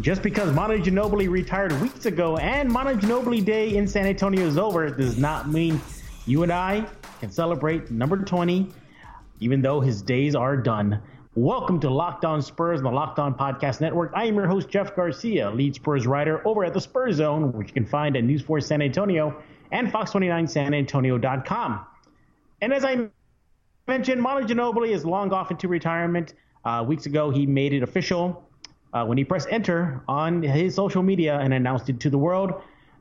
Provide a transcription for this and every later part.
Just because Manu Ginobili retired weeks ago and Manu Ginobili Day in San Antonio is over does not mean you and I can celebrate number 20, even though his days are done. Welcome to Locked On Spurs and the Locked On Podcast Network. I am your host, Jeff Garcia, lead Spurs writer over at the Spurs Zone, which you can find at News 4 San Antonio and Fox29SanAntonio.com. And as I mentioned, Manu Ginobili is long off into retirement. Uh, weeks ago, he made it official uh, when he pressed enter on his social media and announced it to the world.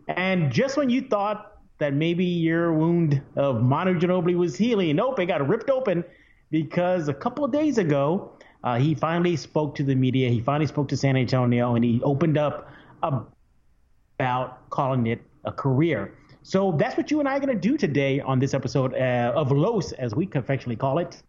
And just when you thought that maybe your wound of Manu Ginobili was healing, nope, it got ripped open because a couple of days ago, uh, he finally spoke to the media. He finally spoke to San Antonio and he opened up about calling it a career. So that's what you and I are going to do today on this episode uh, of Los, as we affectionately call it.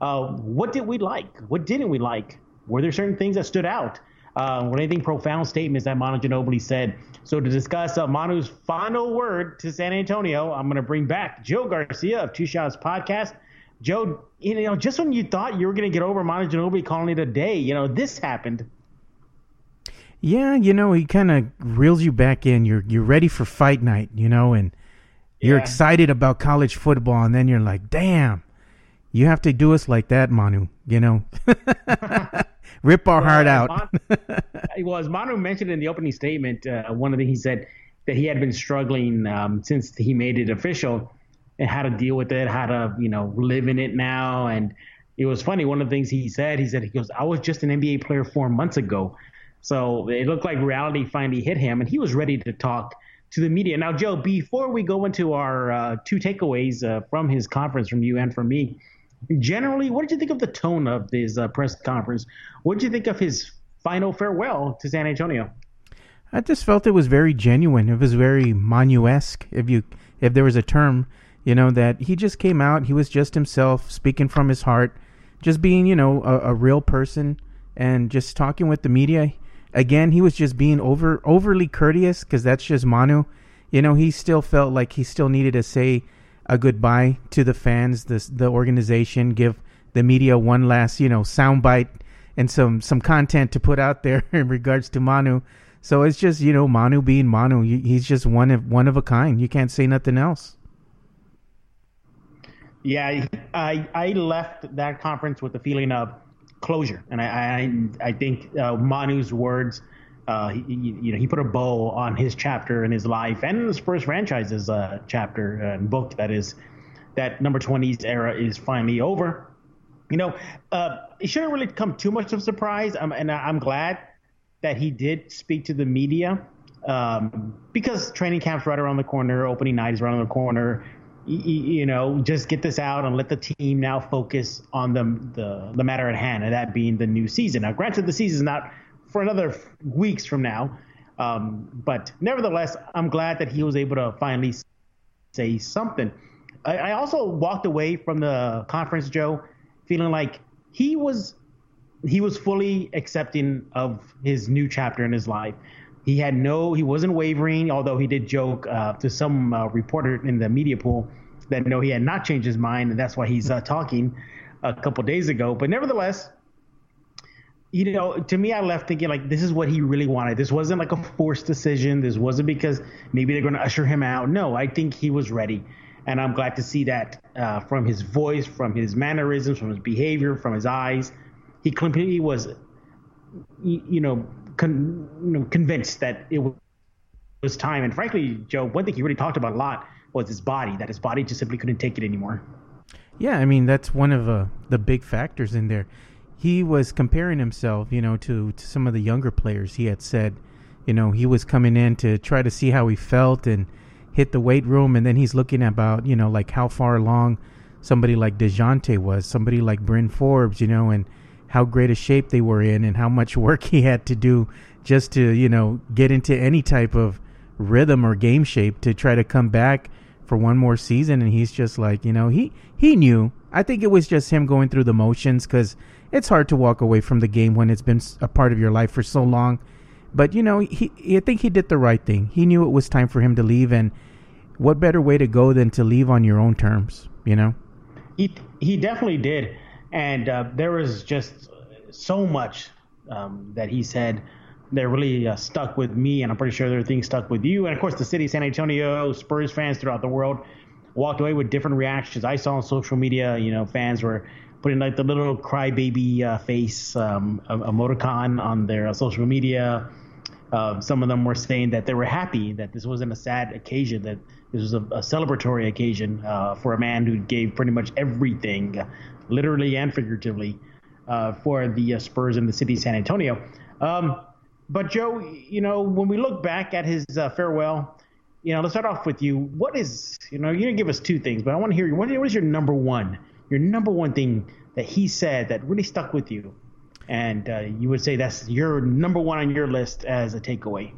Uh, what did we like? What didn't we like? Were there certain things that stood out? Uh, were anything profound statements that Manu Ginobili said? So to discuss uh, Manu's final word to San Antonio, I'm going to bring back Joe Garcia of Two Shots Podcast. Joe, you know, just when you thought you were going to get over Manu Ginobili calling it a day, you know, this happened. Yeah, you know, he kind of reels you back in. You're you're ready for fight night, you know, and you're yeah. excited about college football, and then you're like, damn, you have to do us like that, Manu. You know, rip our well, heart out. Mon- well, as Manu mentioned in the opening statement, uh, one of the he said that he had been struggling um, since he made it official and how to deal with it, how to you know live in it now. And it was funny. One of the things he said, he said he goes, "I was just an NBA player four months ago." So it looked like reality finally hit him, and he was ready to talk to the media. Now, Joe, before we go into our uh, two takeaways uh, from his conference, from you and from me, generally, what did you think of the tone of this uh, press conference? What did you think of his final farewell to San Antonio? I just felt it was very genuine. It was very Manu-esque, if you if there was a term, you know, that he just came out. He was just himself, speaking from his heart, just being, you know, a, a real person, and just talking with the media. Again, he was just being over overly courteous because that's just Manu. You know, he still felt like he still needed to say a goodbye to the fans, the the organization, give the media one last you know soundbite and some some content to put out there in regards to Manu. So it's just you know Manu being Manu. He's just one of one of a kind. You can't say nothing else. Yeah, I I left that conference with the feeling of closure, and I I, I think uh, Manu's words uh, he, you know, he put a bow on his chapter in his life and the Spurs franchise's uh, chapter and book that is that number 20's era is finally over. You know, uh, it shouldn't really come too much of a surprise, um, and I'm glad that he did speak to the media um, because training camp's right around the corner, opening night is around the corner. You, you know, just get this out and let the team now focus on the, the the matter at hand, and that being the new season. Now, granted, the season's not for another weeks from now. Um, but nevertheless, I'm glad that he was able to finally say something. I, I also walked away from the conference, Joe, feeling like he was he was fully accepting of his new chapter in his life. He had no, he wasn't wavering, although he did joke uh, to some uh, reporter in the media pool that no, he had not changed his mind, and that's why he's uh, talking a couple days ago. But nevertheless, you know, to me, I left thinking like this is what he really wanted. This wasn't like a forced decision. This wasn't because maybe they're going to usher him out. No, I think he was ready, and I'm glad to see that uh, from his voice, from his mannerisms, from his behavior, from his eyes. He completely was, you know, con- you know convinced that it was time. And frankly, Joe, one thing he really talked about a lot was his body. That his body just simply couldn't take it anymore. Yeah, I mean that's one of uh, the big factors in there he was comparing himself, you know, to, to some of the younger players. He had said, you know, he was coming in to try to see how he felt and hit the weight room, and then he's looking about, you know, like how far along somebody like Dejounte was, somebody like Bryn Forbes, you know, and how great a shape they were in, and how much work he had to do just to, you know, get into any type of rhythm or game shape to try to come back for one more season. And he's just like, you know, he he knew. I think it was just him going through the motions because it's hard to walk away from the game when it's been a part of your life for so long. But you know, he I think he did the right thing. He knew it was time for him to leave, and what better way to go than to leave on your own terms? You know. He he definitely did, and uh, there was just so much um, that he said they're really uh, stuck with me, and I'm pretty sure there are things stuck with you. And of course, the city of San Antonio, Spurs fans throughout the world walked away with different reactions. I saw on social media, you know, fans were putting like the little crybaby uh, face um, emoticon on their uh, social media. Uh, some of them were saying that they were happy that this wasn't a sad occasion, that this was a, a celebratory occasion uh, for a man who gave pretty much everything, literally and figuratively, uh, for the uh, Spurs in the city of San Antonio. Um, but Joe, you know, when we look back at his farewell, you know, let's start off with you. What is, you know, you didn't give us two things, but I want to hear you. what, what is your number one, your number one thing that he said that really stuck with you, and uh, you would say that's your number one on your list as a takeaway.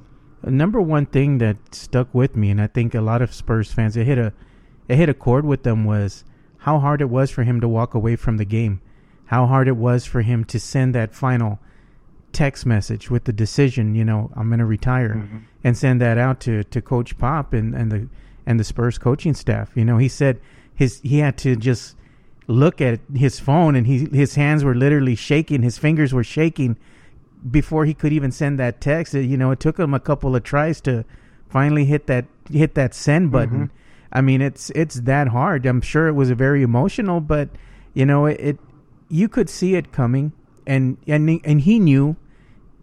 A number one thing that stuck with me, and I think a lot of Spurs fans, it hit a, it hit a chord with them was how hard it was for him to walk away from the game, how hard it was for him to send that final text message with the decision, you know, I'm going to retire, mm-hmm. and send that out to to Coach Pop and and the and the Spurs coaching staff. You know, he said his he had to just look at his phone and he his hands were literally shaking, his fingers were shaking before he could even send that text. You know, it took him a couple of tries to finally hit that hit that send button. Mm-hmm. I mean, it's it's that hard. I'm sure it was very emotional, but you know, it, it you could see it coming, and and and he knew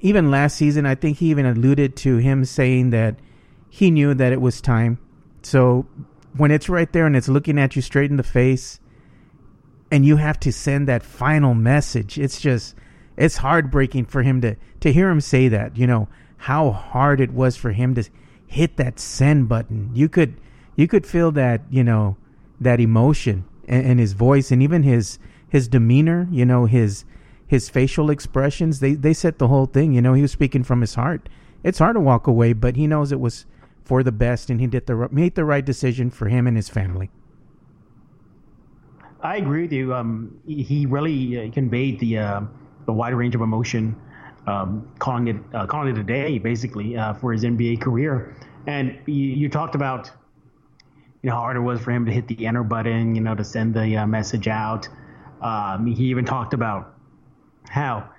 even last season, I think he even alluded to him saying that he knew that it was time. So when it's right there and it's looking at you straight in the face, and you have to send that final message, it's just it's heartbreaking for him to to hear him say that. You know how hard it was for him to hit that send button. You could you could feel that you know that emotion in, in his voice and even his his demeanor. You know his his facial expressions, they, they set the whole thing. You know, he was speaking from his heart. It's hard to walk away, but he knows it was for the best, and he did the made the right decision for him and his family. I agree with you. Um, he really uh, conveyed the uh, the wide range of emotion, um, calling it uh, calling it a day basically uh, for his NBA career. And you, you, talked about you know how hard it was for him to hit the enter button, you know, to send the uh, message out. Um, he even talked about how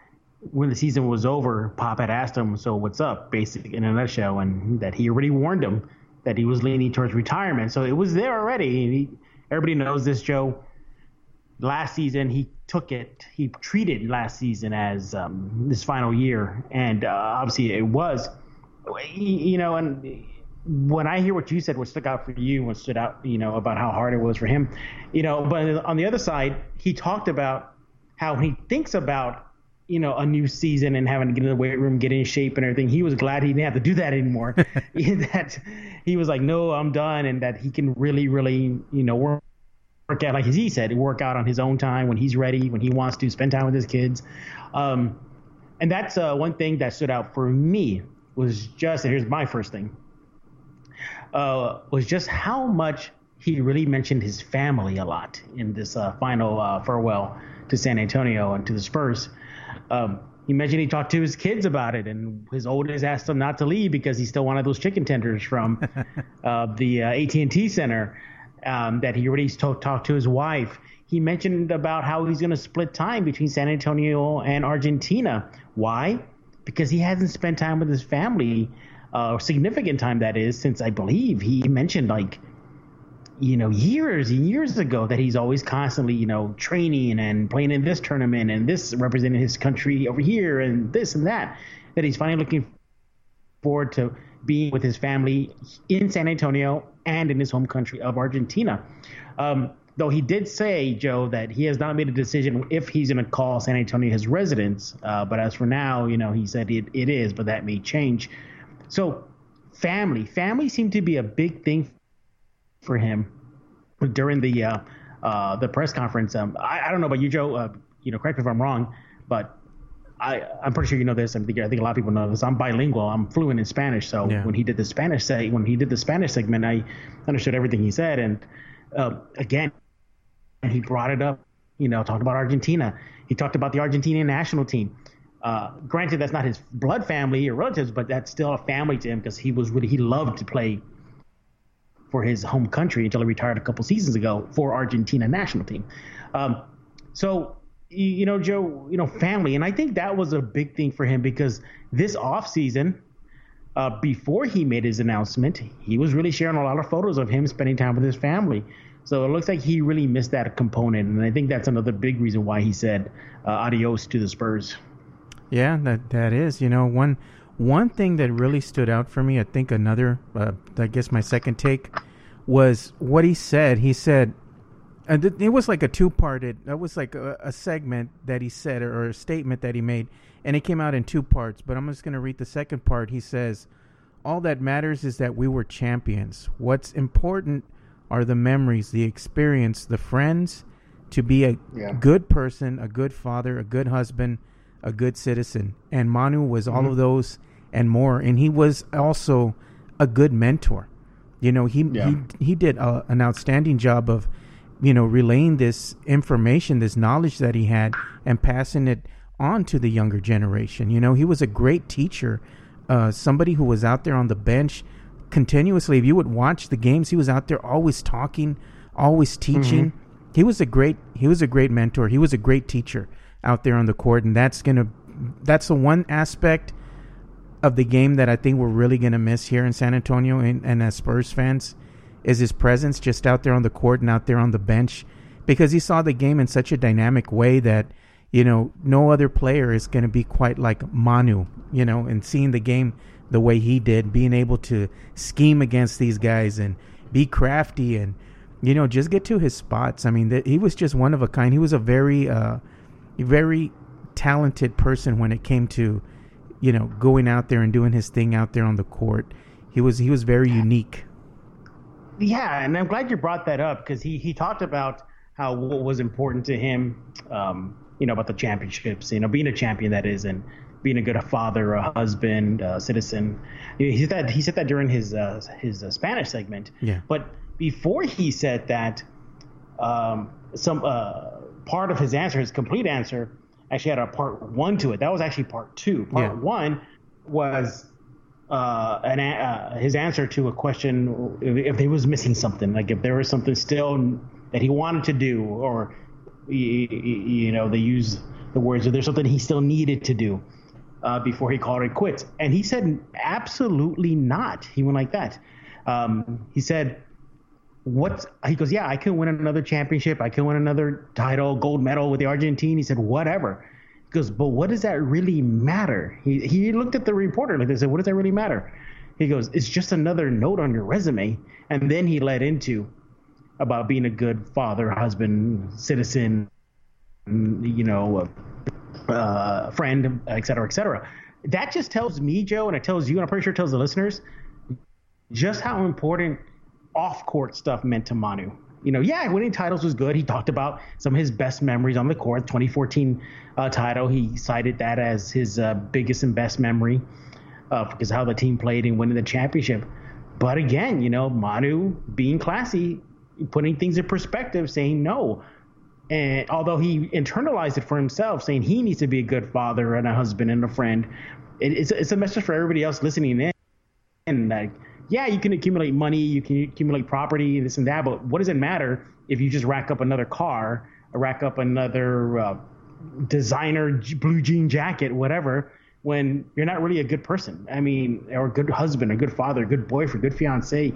when the season was over, Pop had asked him, "So what's up?" Basically, in a nutshell, and that he already warned him that he was leaning towards retirement. So it was there already. He, everybody knows this, Joe. Last season, he took it. He treated last season as um, this final year, and uh, obviously it was. You know, and when I hear what you said, what stuck out for you, what stood out, you know, about how hard it was for him, you know. But on the other side, he talked about how he thinks about you know a new season and having to get in the weight room, get in shape and everything. He was glad he didn't have to do that anymore. that he was like, no, I'm done, and that he can really, really, you know, work work out like he said, work out on his own time when he's ready, when he wants to spend time with his kids. Um, and that's uh, one thing that stood out for me was just, and here's my first thing, uh, was just how much he really mentioned his family a lot in this uh, final uh, farewell to San Antonio and to the Spurs. Um, he mentioned he talked to his kids about it, and his oldest asked him not to leave because he still wanted those chicken tenders from uh, the uh, AT&T Center. Um, that he already talked to his wife. He mentioned about how he's going to split time between San Antonio and Argentina. Why? Because he hasn't spent time with his family, uh, significant time that is, since I believe he mentioned like you know, years and years ago that he's always constantly, you know, training and playing in this tournament and this representing his country over here and this and that. That he's finally looking forward to being with his family in San Antonio and in his home country of Argentina. Um, though he did say, Joe, that he has not made a decision if he's going to call San Antonio his residence. Uh, but as for now, you know, he said it, it is, but that may change. So, family. Family seemed to be a big thing for him during the uh, uh, the press conference. Um, I, I, don't know about you, Joe. Uh, you know, correct me if I'm wrong, but I, I'm pretty sure you know this. I think, I think a lot of people know this. I'm bilingual. I'm fluent in Spanish. So yeah. when he did the Spanish say, when he did the Spanish segment, I understood everything he said. And uh, again, he brought it up. You know, talked about Argentina. He talked about the Argentinian national team. Uh, granted, that's not his blood family or relatives, but that's still a family to him because he was really he loved to play for his home country until he retired a couple seasons ago for Argentina national team. Um, so you know, Joe, you know, family. And I think that was a big thing for him because this offseason, uh, before he made his announcement, he was really sharing a lot of photos of him spending time with his family. So it looks like he really missed that component. And I think that's another big reason why he said uh, adios to the Spurs. Yeah, that that is. You know, one one thing that really stood out for me, I think another, uh, I guess my second take was what he said. He said, and it was like a two parted, that was like a, a, segment that he said or a statement that he made, and it came out in two parts. But I'm just going to read the second part. He says, All that matters is that we were champions. What's important are the memories, the experience, the friends, to be a yeah. good person, a good father, a good husband, a good citizen. And Manu was all mm-hmm. of those and more. And he was also a good mentor. You know, he yeah. he he did a, an outstanding job of, you know, relaying this information, this knowledge that he had, and passing it on to the younger generation. You know, he was a great teacher, uh, somebody who was out there on the bench continuously. If you would watch the games, he was out there always talking, always teaching. Mm-hmm. He was a great he was a great mentor. He was a great teacher out there on the court, and that's gonna that's the one aspect of the game that I think we're really gonna miss here in San Antonio, and, and as Spurs fans, is his presence just out there on the court and out there on the bench, because he saw the game in such a dynamic way that you know no other player is gonna be quite like Manu, you know, and seeing the game the way he did, being able to scheme against these guys and be crafty and you know just get to his spots. I mean, th- he was just one of a kind. He was a very uh, very talented person when it came to, you know, going out there and doing his thing out there on the court. He was he was very unique. Yeah, and I'm glad you brought that up because he he talked about how what was important to him, um, you know, about the championships, you know, being a champion that is, and being a good father, a husband, a citizen. He said that he said that during his uh, his uh, Spanish segment. Yeah. But before he said that, um, some uh, part of his answer, his complete answer, actually had a part one to it. That was actually part two. Part yeah. one was uh, an, uh, his answer to a question if, if he was missing something, like if there was something still that he wanted to do, or you, you know, they use the words, or there's something he still needed to do uh, before he called it quits. And he said, absolutely not. He went like that. Um, he said, what's he goes, yeah, I can win another championship. I can win another title, gold medal with the Argentine. He said, whatever. Goes, but what does that really matter? He he looked at the reporter like they said, what does that really matter? He goes, it's just another note on your resume. And then he led into about being a good father, husband, citizen, you know, uh, friend, et cetera, et cetera. That just tells me, Joe, and it tells you, and I'm pretty sure it tells the listeners, just how important – off court stuff meant to Manu. You know, yeah, winning titles was good. He talked about some of his best memories on the court. 2014 uh, title, he cited that as his uh, biggest and best memory uh, because how the team played and winning the championship. But again, you know, Manu being classy, putting things in perspective, saying no. And although he internalized it for himself, saying he needs to be a good father and a husband and a friend, it, it's, it's a message for everybody else listening in. And like, yeah, you can accumulate money, you can accumulate property, this and that, but what does it matter if you just rack up another car, rack up another uh, designer blue jean jacket, whatever, when you're not really a good person? I mean, or a good husband, a good father, a good boyfriend, a good fiance,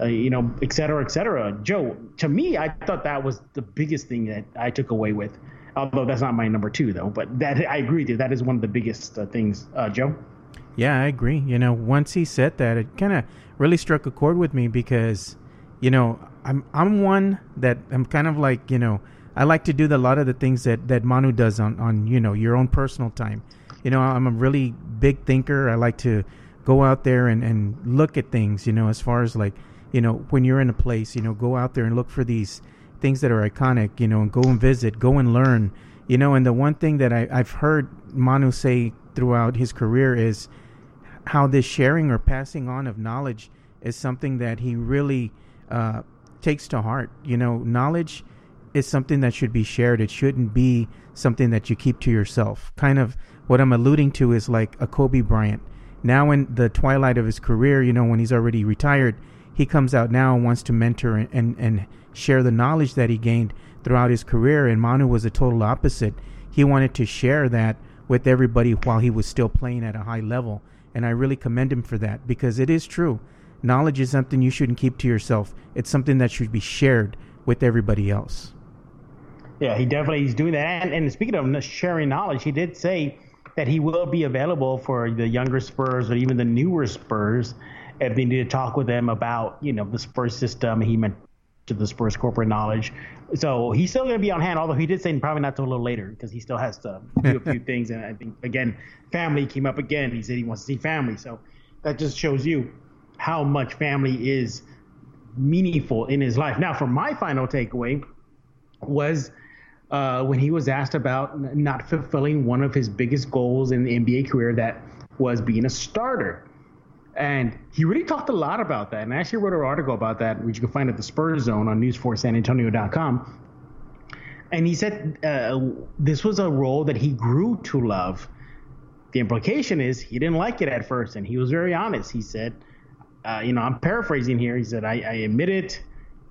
uh, you know, et cetera, et cetera. Joe, to me, I thought that was the biggest thing that I took away with. Although that's not my number two, though. But that I agree with you. That is one of the biggest uh, things, uh, Joe. Yeah, I agree. You know, once he said that, it kind of really struck a chord with me because, you know, I'm I'm one that I'm kind of like you know I like to do the, a lot of the things that that Manu does on on you know your own personal time. You know, I'm a really big thinker. I like to go out there and and look at things. You know, as far as like you know when you're in a place, you know, go out there and look for these things that are iconic. You know, and go and visit, go and learn. You know, and the one thing that I, I've heard Manu say throughout his career is how this sharing or passing on of knowledge is something that he really uh, takes to heart. You know, knowledge is something that should be shared. It shouldn't be something that you keep to yourself. Kind of what I'm alluding to is like a Kobe Bryant. Now, in the twilight of his career, you know, when he's already retired, he comes out now and wants to mentor and, and, and share the knowledge that he gained throughout his career, and Manu was a total opposite. He wanted to share that with everybody while he was still playing at a high level, and I really commend him for that because it is true. Knowledge is something you shouldn't keep to yourself. It's something that should be shared with everybody else. Yeah, he definitely he's doing that. And, and speaking of sharing knowledge, he did say that he will be available for the younger Spurs or even the newer Spurs if they need to talk with them about you know the Spurs system. He meant to the Spurs corporate knowledge. So he's still going to be on hand, although he did say probably not till a little later because he still has to do a few things. And I think again, family came up again. He said he wants to see family, so that just shows you how much family is meaningful in his life. Now, for my final takeaway was uh, when he was asked about not fulfilling one of his biggest goals in the NBA career, that was being a starter. And he really talked a lot about that. And I actually wrote an article about that, which you can find at the Spurs Zone on news4sanantonio.com. And he said uh, this was a role that he grew to love. The implication is he didn't like it at first, and he was very honest. He said, uh, you know, I'm paraphrasing here. He said, I, I admit it.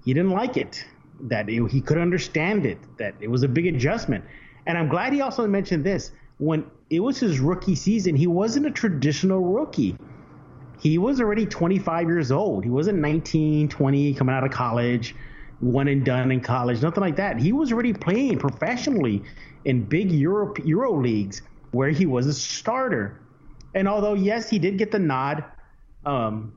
He didn't like it, that it, he could understand it, that it was a big adjustment. And I'm glad he also mentioned this. When it was his rookie season, he wasn't a traditional rookie. He was already 25 years old. He wasn't 19, 20, coming out of college, one and done in college, nothing like that. He was already playing professionally in big Europe, Euro leagues where he was a starter. And although, yes, he did get the nod, um,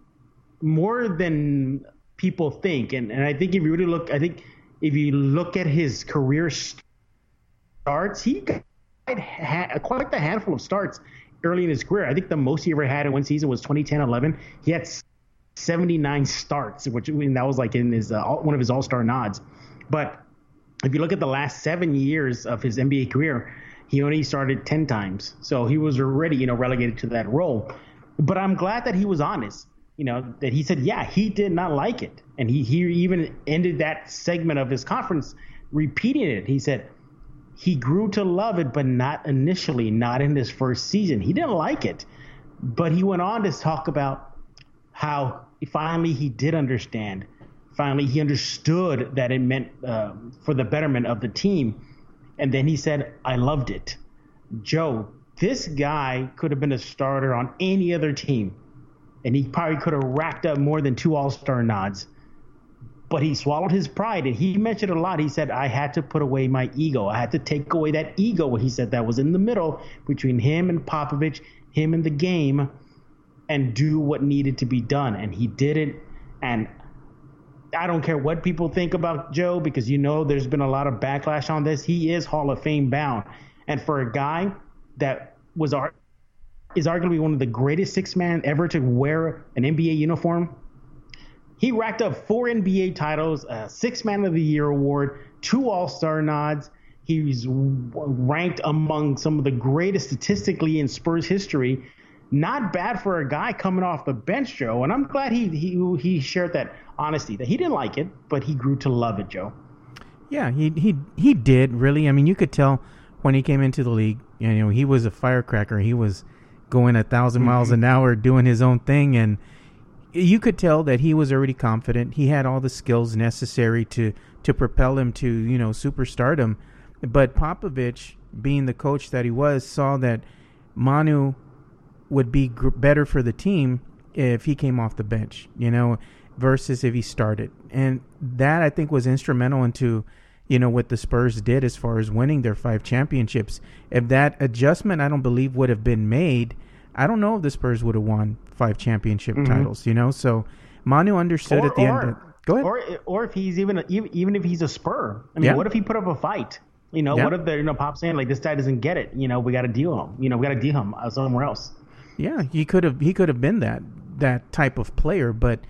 more than people think. And, and I think if you really look, I think if you look at his career starts, he got quite a handful of starts early in his career. I think the most he ever had in one season was 2010-11. He had 79 starts, which I mean, that was like in his uh, one of his All-Star nods. But if you look at the last seven years of his NBA career, he only started 10 times. So he was already, you know, relegated to that role. But I'm glad that he was honest you know, that he said, yeah, he did not like it. And he, he even ended that segment of his conference repeating it. He said, he grew to love it, but not initially, not in his first season. He didn't like it. But he went on to talk about how finally he did understand. Finally, he understood that it meant uh, for the betterment of the team. And then he said, I loved it. Joe, this guy could have been a starter on any other team and he probably could have racked up more than two All Star nods. But he swallowed his pride, and he mentioned a lot. He said, "I had to put away my ego. I had to take away that ego." He said that was in the middle between him and Popovich, him and the game, and do what needed to be done. And he did it. And I don't care what people think about Joe because you know there's been a lot of backlash on this. He is Hall of Fame bound, and for a guy that was our is arguably one of the greatest six man ever to wear an NBA uniform. He racked up four NBA titles, a six man of the year award, two All Star nods. He's ranked among some of the greatest statistically in Spurs history. Not bad for a guy coming off the bench, Joe. And I'm glad he he he shared that honesty that he didn't like it, but he grew to love it, Joe. Yeah, he he he did really. I mean, you could tell when he came into the league. You know, he was a firecracker. He was going a 1000 mm-hmm. miles an hour, doing his own thing, and you could tell that he was already confident. He had all the skills necessary to to propel him to you know superstardom. But Popovich, being the coach that he was, saw that Manu would be gr- better for the team if he came off the bench, you know, versus if he started. And that I think was instrumental into you know what the Spurs did as far as winning their five championships. If that adjustment, I don't believe would have been made, I don't know if the Spurs would have won five championship mm-hmm. titles. You know, so Manu understood or, at the or, end. Of, go ahead. Or or if he's even even if he's a Spur. I mean, yeah. what if he put up a fight? You know, yeah. what if the you know Pop saying like this guy doesn't get it? You know, we got to deal him. You know, we got to deal him somewhere else. Yeah, he could have he could have been that that type of player, but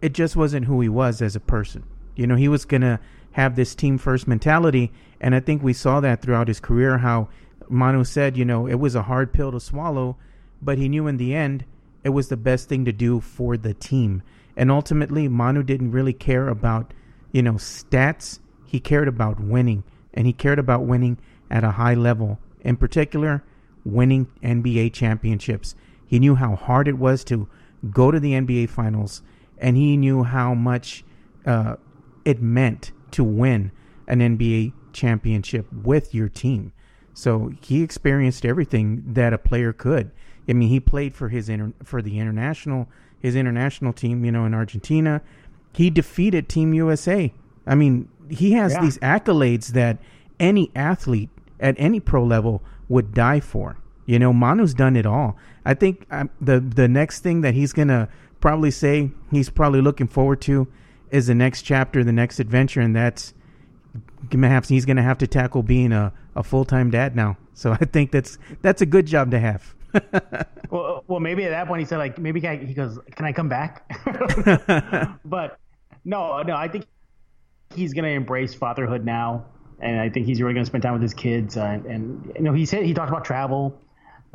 it just wasn't who he was as a person. You know, he was gonna have this team first mentality. And I think we saw that throughout his career how Manu said, you know, it was a hard pill to swallow, but he knew in the end it was the best thing to do for the team. And ultimately, Manu didn't really care about, you know, stats. He cared about winning, and he cared about winning at a high level. In particular, winning NBA championships. He knew how hard it was to go to the NBA finals, and he knew how much uh, it meant to win an NBA championship with your team. So he experienced everything that a player could. I mean, he played for his inter- for the international his international team, you know, in Argentina. He defeated Team USA. I mean, he has yeah. these accolades that any athlete at any pro level would die for. You know, Manu's done it all. I think um, the the next thing that he's gonna probably say he's probably looking forward to is the next chapter, the next adventure, and that's perhaps he's gonna have to tackle being a, a full time dad now. So I think that's that's a good job to have. well, well, maybe at that point he said like maybe I, he goes, "Can I come back?" but no, no, I think he's gonna embrace fatherhood now, and I think he's really gonna spend time with his kids. Uh, and, and you know, he said he talked about travel.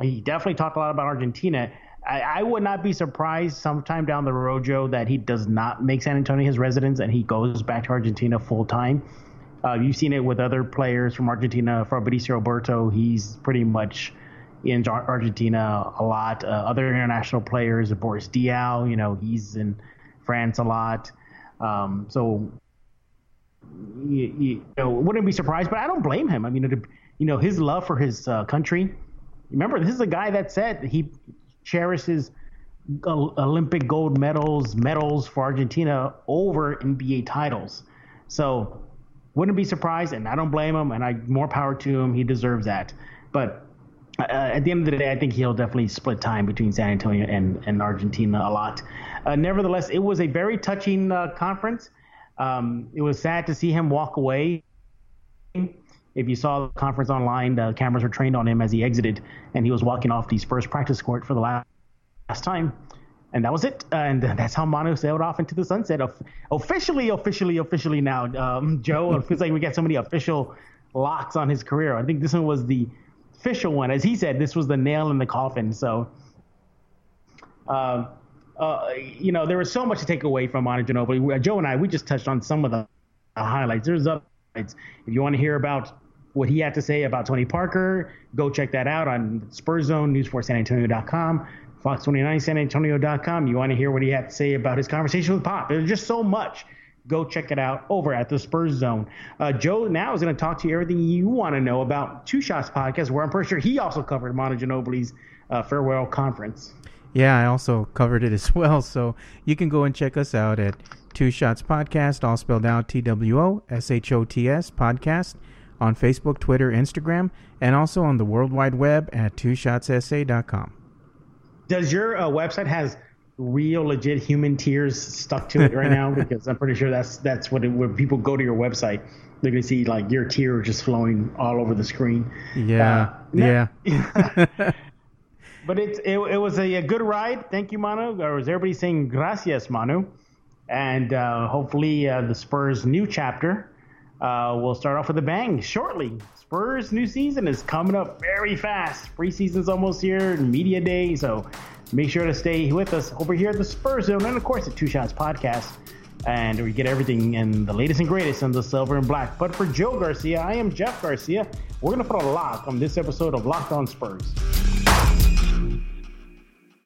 He definitely talked a lot about Argentina. I, I, would not be surprised sometime down the road, Joe, that he does not make San Antonio his residence and he goes back to Argentina full time. Uh, you've seen it with other players from Argentina. Fabricio Oberto, he's pretty much in Argentina a lot. Uh, other international players, Boris Diaw, you know, he's in France a lot. Um, so, you, you, know, wouldn't be surprised, but I don't blame him. I mean, it, you know, his love for his uh, country. Remember, this is a guy that said he cherishes Olympic gold medals, medals for Argentina over NBA titles. So, wouldn't be surprised, and I don't blame him. And I more power to him. He deserves that. But uh, at the end of the day, I think he'll definitely split time between San Antonio and, and Argentina a lot. Uh, nevertheless, it was a very touching uh, conference. Um, it was sad to see him walk away. If you saw the conference online, the cameras were trained on him as he exited, and he was walking off the Spurs practice court for the last, last time. And that was it. And that's how Manu sailed off into the sunset. Of, Officially, officially, officially now, um, Joe. It feels like we got so many official locks on his career. I think this one was the official one. As he said, this was the nail in the coffin. So, uh, uh, you know, there was so much to take away from Manu Ginobili. Joe and I, we just touched on some of the highlights. There's other highlights. If you want to hear about what he had to say about Tony Parker, go check that out on Spurs Zone, News4SanAntonio.com, Fox29SanAntonio.com. You want to hear what he had to say about his conversation with Pop. There's just so much go check it out over at the Spurs Zone. Uh, Joe now is going to talk to you everything you want to know about Two Shots Podcast, where I'm pretty sure he also covered Manu Ginobili's uh, farewell conference. Yeah, I also covered it as well. So you can go and check us out at Two Shots Podcast, all spelled out T W O S H O T S Podcast on Facebook, Twitter, Instagram, and also on the World Wide Web at twoshotssa.com. Does your uh, website has real legit human tears stuck to it right now because I'm pretty sure that's that's what it, when people go to your website they're gonna see like your tear just flowing all over the screen. Yeah, uh, yeah. but it, it it was a, a, good ride. Thank you, Manu. Or was everybody saying gracias, Manu? And uh, hopefully uh, the Spurs new chapter uh, will start off with a bang shortly. Spurs new season is coming up very fast. Preseason's almost here, media day, so Make sure to stay with us over here at the Spurs Zone and, of course, at Two Shots Podcast. And we get everything in the latest and greatest in the silver and black. But for Joe Garcia, I am Jeff Garcia. We're going to put a lock on this episode of Locked On Spurs.